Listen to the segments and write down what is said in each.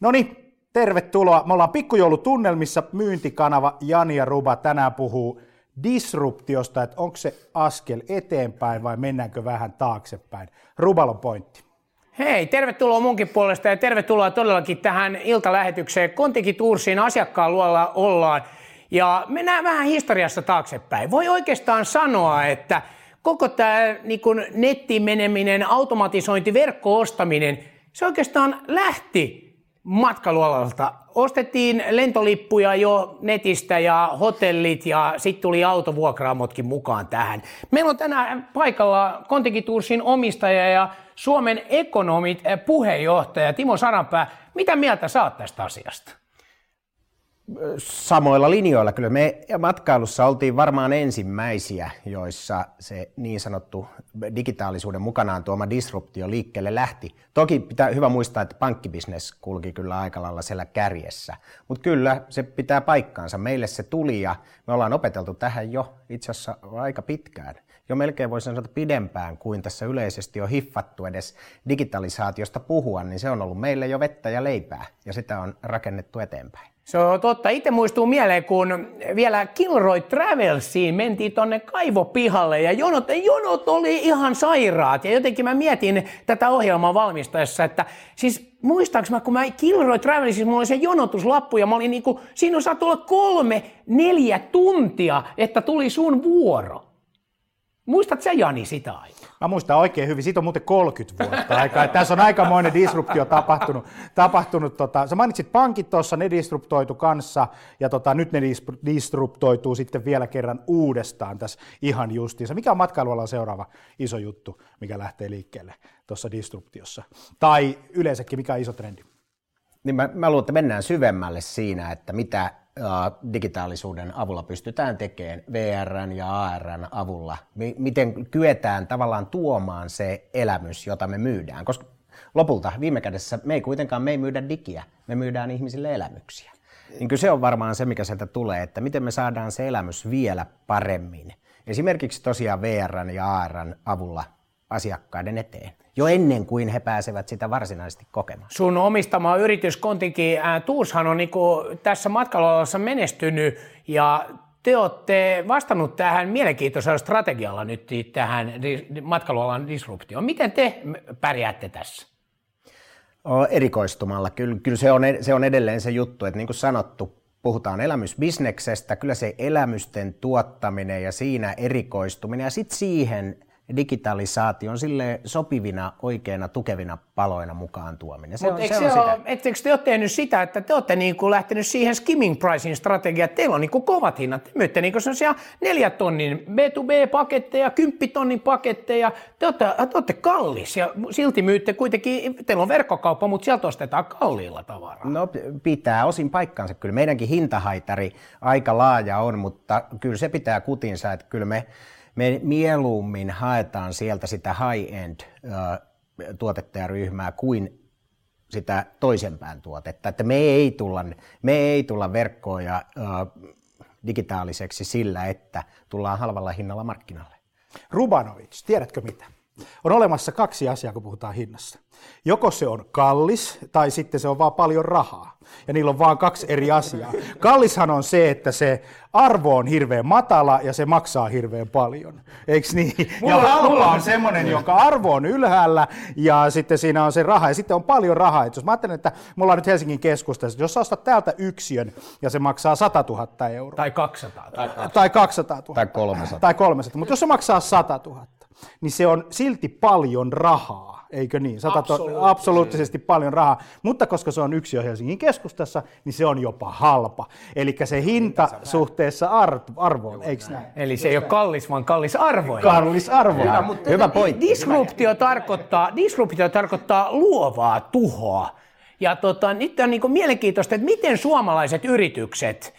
No niin, tervetuloa. Me ollaan pikkujoulutunnelmissa. Myyntikanava Jani ja Ruba tänään puhuu disruptiosta, että onko se askel eteenpäin vai mennäänkö vähän taaksepäin. Rubalon pointti. Hei, tervetuloa munkin puolesta ja tervetuloa todellakin tähän iltalähetykseen. Kontiki Toursin asiakkaan luolla ollaan ja mennään vähän historiassa taaksepäin. Voi oikeastaan sanoa, että koko tämä niin nettiin meneminen, automatisointi, verkko-ostaminen, se oikeastaan lähti matkailualalta. Ostettiin lentolippuja jo netistä ja hotellit ja sitten tuli autovuokraamotkin mukaan tähän. Meillä on tänään paikalla Kontikitursin omistaja ja Suomen ekonomit eh, puheenjohtaja Timo Saranpää. Mitä mieltä saat tästä asiasta? Samoilla linjoilla. Kyllä me matkailussa oltiin varmaan ensimmäisiä, joissa se niin sanottu digitaalisuuden mukanaan tuoma disruptio liikkeelle lähti. Toki pitää hyvä muistaa, että pankkibisnes kulki kyllä aika lailla siellä kärjessä, mutta kyllä se pitää paikkaansa. Meille se tuli ja me ollaan opeteltu tähän jo itse asiassa aika pitkään jo melkein voisi sanoa pidempään kuin tässä yleisesti on hiffattu edes digitalisaatiosta puhua, niin se on ollut meille jo vettä ja leipää ja sitä on rakennettu eteenpäin. Se on totta. Itse muistuu mieleen, kun vielä Kilroy Travelsiin mentiin tonne kaivopihalle ja jonot, jonot oli ihan sairaat. Ja jotenkin mä mietin tätä ohjelmaa valmistaessa, että siis muistaaks mä, kun mä Kilroy Travelsiin, mulla oli se jonotuslappu ja mä olin niinku, siinä on saatu olla kolme, neljä tuntia, että tuli sun vuoro. Muistat sä Jani sitä aikaa? Mä muistan oikein hyvin. Siitä on muuten 30 vuotta aikaa. Tässä on aikamoinen disruptio tapahtunut. tapahtunut tota, sä mainitsit pankit tuossa, ne disruptoitu kanssa, ja tota, nyt ne disruptoituu sitten vielä kerran uudestaan tässä ihan justiinsa. Mikä on matkailualan seuraava iso juttu, mikä lähtee liikkeelle tuossa disruptiossa? Tai yleensäkin, mikä on iso trendi? Niin mä, mä luulen, että mennään syvemmälle siinä, että mitä digitaalisuuden avulla pystytään tekemään VRn ja ARn avulla, miten kyetään tavallaan tuomaan se elämys, jota me myydään, koska lopulta viime kädessä me ei kuitenkaan me ei myydä digiä, me myydään ihmisille elämyksiä. Niin kyllä se on varmaan se, mikä sieltä tulee, että miten me saadaan se elämys vielä paremmin. Esimerkiksi tosiaan VRn ja ARn avulla asiakkaiden eteen jo ennen kuin he pääsevät sitä varsinaisesti kokemaan. Sun omistama yritys Kontinkin äh, Tuushan on niinku tässä matkailualassa menestynyt ja te olette vastannut tähän mielenkiintoisella strategialla nyt tähän matkailualan disruptioon. Miten te pärjäätte tässä? Erikoistumalla. Kyllä, kyllä se, on, se on edelleen se juttu, että niin kuin sanottu, puhutaan elämysbisneksestä, kyllä se elämysten tuottaminen ja siinä erikoistuminen ja sitten siihen digitalisaation sille sopivina, oikeina, tukevina paloina mukaan tuominen. Se Mut on, se on, se on Etteikö te ole tehnyt sitä, että te olette niin kuin lähtenyt siihen skimming pricing strategiaan, että teillä on niin kuin kovat hinnat. Te myytte niin sellaisia neljä tonnin B2B-paketteja, kymppitonnin paketteja. Te olette, te olette kallis ja silti myytte kuitenkin, teillä on verkkokauppa, mutta sieltä ostetaan kalliilla tavaraa. No pitää osin paikkansa. Kyllä meidänkin hintahaitari aika laaja on, mutta kyllä se pitää kutinsa, että kyllä me me mieluummin haetaan sieltä sitä high-end tuotettajaryhmää kuin sitä toisenpään tuotetta. Että me ei tulla, me ei tulla verkkoon ja digitaaliseksi sillä, että tullaan halvalla hinnalla markkinalle. Rubanovic, tiedätkö mitä? On olemassa kaksi asiaa, kun puhutaan hinnassa. Joko se on kallis tai sitten se on vaan paljon rahaa. Ja niillä on vaan kaksi eri asiaa. Kallishan on se, että se arvo on hirveän matala ja se maksaa hirveän paljon. Eikö niin? Mulla, ja halpa on semmoinen, jonka arvo on ylhäällä ja sitten siinä on se raha. Ja sitten on paljon rahaa. Et jos mä ajattelen, että me ollaan nyt Helsingin keskustassa, jos sä ostat täältä yksiön ja se maksaa 100 000 euroa. Tai 200 000. Tai 200 000. Tai 300. Tai 300. Mutta jos se maksaa 100 000, niin se on silti paljon rahaa, eikö niin? Sata absoluuttisesti. absoluuttisesti paljon rahaa, mutta koska se on yksi jo Helsingin keskustassa, niin se on jopa halpa. Eli se hinta suhteessa ar- arvoon, eikö näin? Eli se ei ole kallis, vaan kallis arvo. Kallis arvo. Hyvä, mutta Hyvä pointti. Disruptio tarkoittaa, disruptio tarkoittaa luovaa tuhoa. Ja tota, nyt on niin mielenkiintoista, että miten suomalaiset yritykset –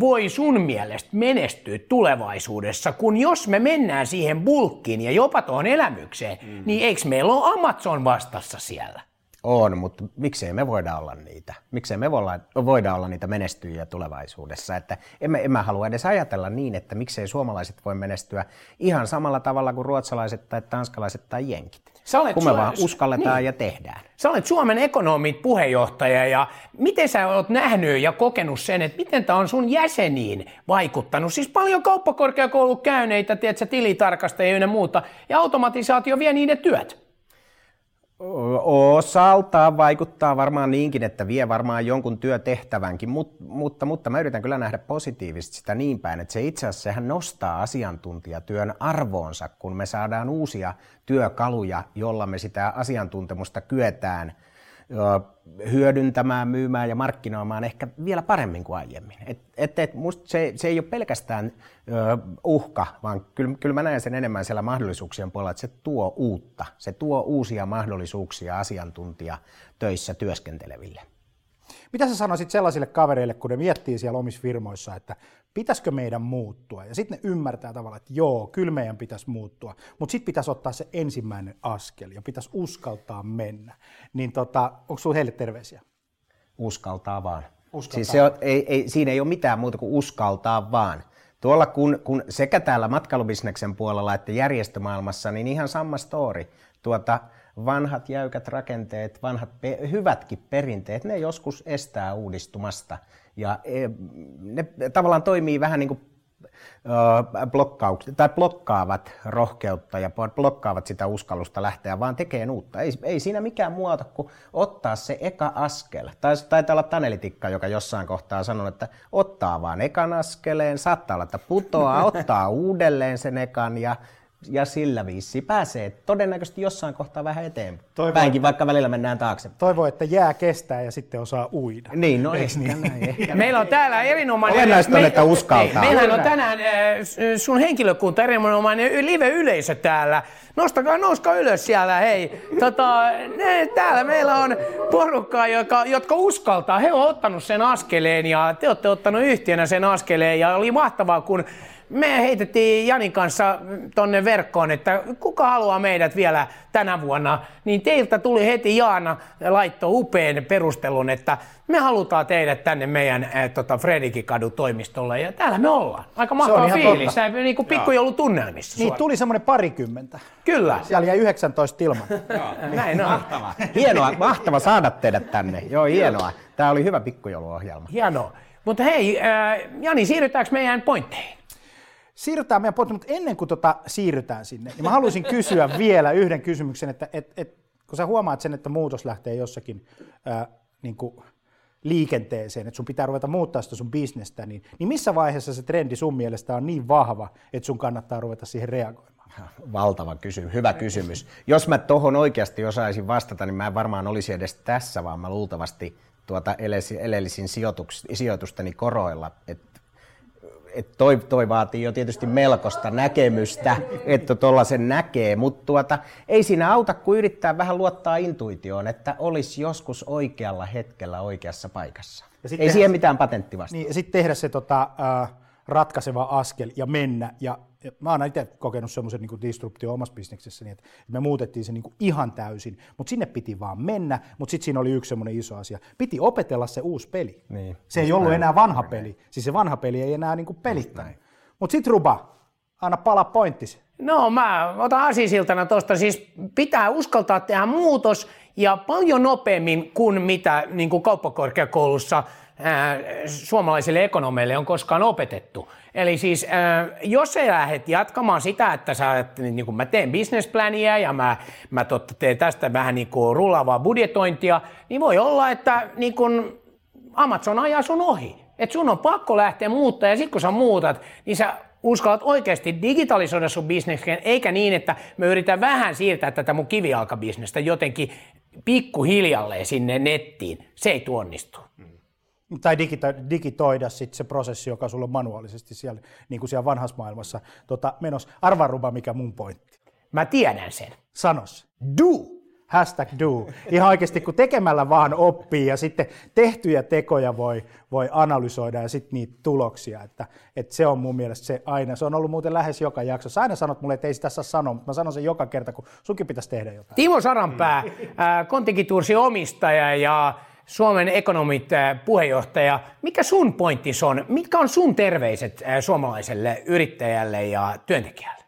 voi sun mielestä menestyä tulevaisuudessa, kun jos me mennään siihen bulkkiin ja jopa tuohon elämykseen, mm. niin eikö meillä ole Amazon vastassa siellä? On, mutta miksei me voida olla niitä? Miksei me voida, voida olla niitä menestyjiä tulevaisuudessa? Että emme, emme halua edes ajatella niin, että miksei suomalaiset voi menestyä ihan samalla tavalla kuin ruotsalaiset tai tanskalaiset tai jenkit. Sä olet kun me vaan uskalletaan niin. ja tehdään. Sä olet Suomen ekonomit puheenjohtaja ja miten sä olet nähnyt ja kokenut sen, että miten tämä on sun jäseniin vaikuttanut? Siis paljon kauppakorkeakoulun käyneitä, tiedätkö, tilitarkastajia ja muuta, ja automatisaatio vie niiden työt. Osaltaan vaikuttaa varmaan niinkin, että vie varmaan jonkun työtehtävänkin, mutta, mutta, mutta mä yritän kyllä nähdä positiivisesti sitä niin päin, että se itse asiassa sehän nostaa asiantuntijatyön arvoonsa, kun me saadaan uusia työkaluja, jolla me sitä asiantuntemusta kyetään – hyödyntämään, myymään ja markkinoimaan ehkä vielä paremmin kuin aiemmin. Et, et, et musta se, se ei ole pelkästään ö, uhka, vaan kyllä, kyllä mä näen sen enemmän siellä mahdollisuuksien puolella, että se tuo uutta, se tuo uusia mahdollisuuksia asiantuntija töissä työskenteleville. Mitä sä sanoisit sellaisille kavereille, kun ne miettii siellä omissa firmoissa, että pitäisikö meidän muuttua? Ja sitten ne ymmärtää tavallaan, että joo, kyllä meidän pitäisi muuttua, mutta sitten pitäisi ottaa se ensimmäinen askel ja pitäisi uskaltaa mennä. Niin tota, onko sinulla heille terveisiä? Uskaltaa vaan. Uskaltaa. Siis se on, ei, ei, siinä ei ole mitään muuta kuin uskaltaa vaan. Tuolla kun, kun sekä täällä matkailubisneksen puolella että järjestömaailmassa, niin ihan sama story. Tuota, vanhat jäykät rakenteet, vanhat pe- hyvätkin perinteet, ne joskus estää uudistumasta. Ja e, ne tavallaan toimii vähän niin kuin blokkaukset, tai blokkaavat rohkeutta ja blokkaavat sitä uskallusta lähteä, vaan tekee uutta. Ei, ei siinä mikään muuta kuin ottaa se eka askel. Tai taitaa olla Tanelitikka, joka jossain kohtaa sanoi, että ottaa vaan ekan askeleen, saattaa olla, että putoaa, ottaa uudelleen sen ekan ja ja sillä viisi pääsee todennäköisesti jossain kohtaa vähän eteenpäin. Toivo, vaikka välillä mennään taakse. Toivo, että jää kestää ja sitten osaa uida. Niin, no ehkä niin? näin. Ehkä Meillä on täällä erinomainen... Olennaista on, että uskaltaa. Meillä on tänään äh, sun henkilökunta, erinomainen live-yleisö täällä. Nostakaa, nouskaa ylös siellä, hei. Tota, ne, täällä meillä on porukkaa, joka, jotka uskaltaa. He ovat ottanut sen askeleen ja te olette ottanut yhtiönä sen askeleen ja oli mahtavaa, kun me heitettiin Janin kanssa tonne verkkoon, että kuka haluaa meidät vielä tänä vuonna, niin teiltä tuli heti Jaana laitto upean perustelun, että me halutaan teidät tänne meidän äh, tota Fredikikadun toimistolle ja täällä me ollaan. Aika mahtava fiilis, näin niin kuin pikkujoulutunnelmissa. Niin tuli semmoinen parikymmentä. Kyllä. Siellä jäi 19 ilman. näin on. Mahtava. Hienoa, mahtava saada teidät tänne. Joo, hienoa. Tämä oli hyvä pikkujouluohjelma. Hienoa. Mutta hei, äh, Jani, siirrytäänkö meidän pointteihin? Siirrytään meidän pointti, mutta ennen kuin tota siirrytään sinne, niin mä haluaisin kysyä vielä yhden kysymyksen, että et, et, kun sä huomaat sen, että muutos lähtee jossakin ää, niin kuin liikenteeseen, että sun pitää ruveta muuttaa sitä sun bisnestä, niin, niin missä vaiheessa se trendi sun mielestä on niin vahva, että sun kannattaa ruveta siihen reagoimaan? Valtava kysymys, hyvä kysymys. Jos mä tuohon oikeasti osaisin vastata, niin mä en varmaan olisi edes tässä, vaan mä luultavasti tuota elelisin sijoitusteni koroilla. Et että toi, toi vaatii jo tietysti melkoista näkemystä, että tuollaisen näkee, mutta tuota, ei siinä auta kuin yrittää vähän luottaa intuitioon, että olisi joskus oikealla hetkellä oikeassa paikassa. ei tehdä, siihen mitään patenttivasta. Niin, sitten tehdä se tota, äh, ratkaiseva askel ja mennä ja mä oon itse kokenut semmoisen niin disruptio omassa bisneksessäni, että me muutettiin se niin kuin ihan täysin, mutta sinne piti vaan mennä, mutta sitten siinä oli yksi semmoinen iso asia. Piti opetella se uusi peli. Niin. Se ei ollut enää vanha peli. Siis se vanha peli ei enää niin kuin pelittänyt. Mutta sitten Ruba, anna pala pointtisi. No mä otan asisiltana tuosta, siis pitää uskaltaa tehdä muutos ja paljon nopeammin kuin mitä niin kuin kauppakorkeakoulussa suomalaisille ekonomeille on koskaan opetettu. Eli siis jos sä lähdet jatkamaan sitä, että sä, niin kuin mä teen businessplania ja mä, mä totta teen tästä vähän niin kuin rullaavaa budjetointia, niin voi olla, että niin kuin Amazon ajaa sun ohi. Että sun on pakko lähteä muuttaa ja sitten kun sä muutat, niin sä uskallat oikeasti digitalisoida sun bisneksen, eikä niin, että mä yritän vähän siirtää tätä mun kivijalkabisnestä jotenkin pikkuhiljalleen sinne nettiin. Se ei tuonnistu. Tai digito- digitoida sit se prosessi, joka sulla on manuaalisesti siellä, niin kuin siellä vanhassa maailmassa tota, menossa. Arvaa Ruba, mikä mun pointti. Mä tiedän sen. Sanos. Do. Hashtag do. Ihan oikeasti, kun tekemällä vaan oppii ja sitten tehtyjä tekoja voi, voi analysoida ja sitten niitä tuloksia. Että, että se on mun mielestä se aina. Se on ollut muuten lähes joka jaksossa. Aina sanot mulle, että ei sitä saa sanoa, mutta mä sanon sen joka kerta, kun sunkin pitäisi tehdä jotain. Timo Saranpää, Kontikitursi omistaja ja Suomen ekonomit puheenjohtaja. Mikä sun pointtis on? Mitkä on sun terveiset suomalaiselle yrittäjälle ja työntekijälle?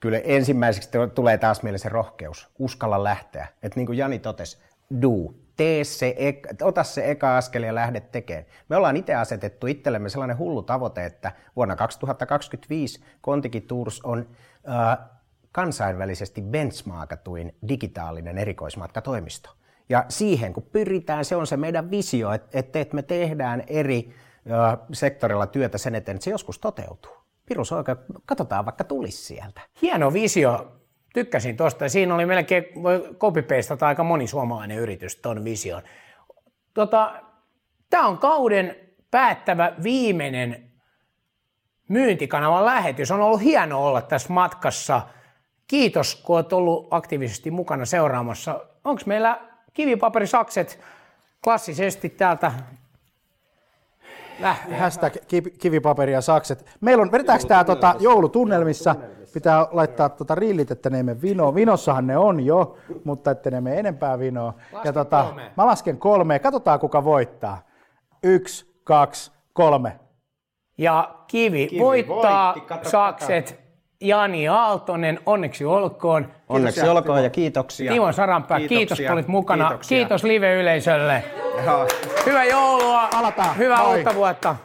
Kyllä ensimmäiseksi tulee taas mieleen se rohkeus, uskalla lähteä. Että niin kuin Jani totesi, do, tee se, ota se eka askel ja lähde tekemään. Me ollaan itse asetettu itsellemme sellainen hullu tavoite, että vuonna 2025 Kontiki Tours on äh, kansainvälisesti benchmarkatuin digitaalinen erikoismatkatoimisto. Ja siihen kun pyritään, se on se meidän visio, että, että me tehdään eri sektorilla työtä sen eteen, että se joskus toteutuu. Pirus oikein, katsotaan vaikka tulisi sieltä. Hieno visio. Tykkäsin tuosta. Siinä oli melkein, voi copypastata aika moni suomalainen yritys ton vision. Tota, Tämä on kauden päättävä viimeinen myyntikanavan lähetys. On ollut hieno olla tässä matkassa. Kiitos, kun olet ollut aktiivisesti mukana seuraamassa. Onko meillä kivipaperisakset klassisesti täältä lähtee. Hashtag kivipaperi ja sakset. Meillä on, vedetäänkö tämä tota, joulutunnelmissa? Pitää laittaa tota rillit, että ne emme vinoa. Vinossahan ne on jo, mutta että ne mene enempää vinoa. ja tota, kolme. Mä lasken kolme. Katsotaan kuka voittaa. Yksi, kaksi, kolme. Ja kivi, kivi voittaa voitti, sakset. Jani Aaltonen, onneksi olkoon. Onneksi Kiitos olkoon ja kiitoksia. Timo Saranpää, kiitos kun olit mukana. Kiitoksia. Kiitos live-yleisölle. Hyvää joulua, Palataan. hyvää Moi. uutta vuotta.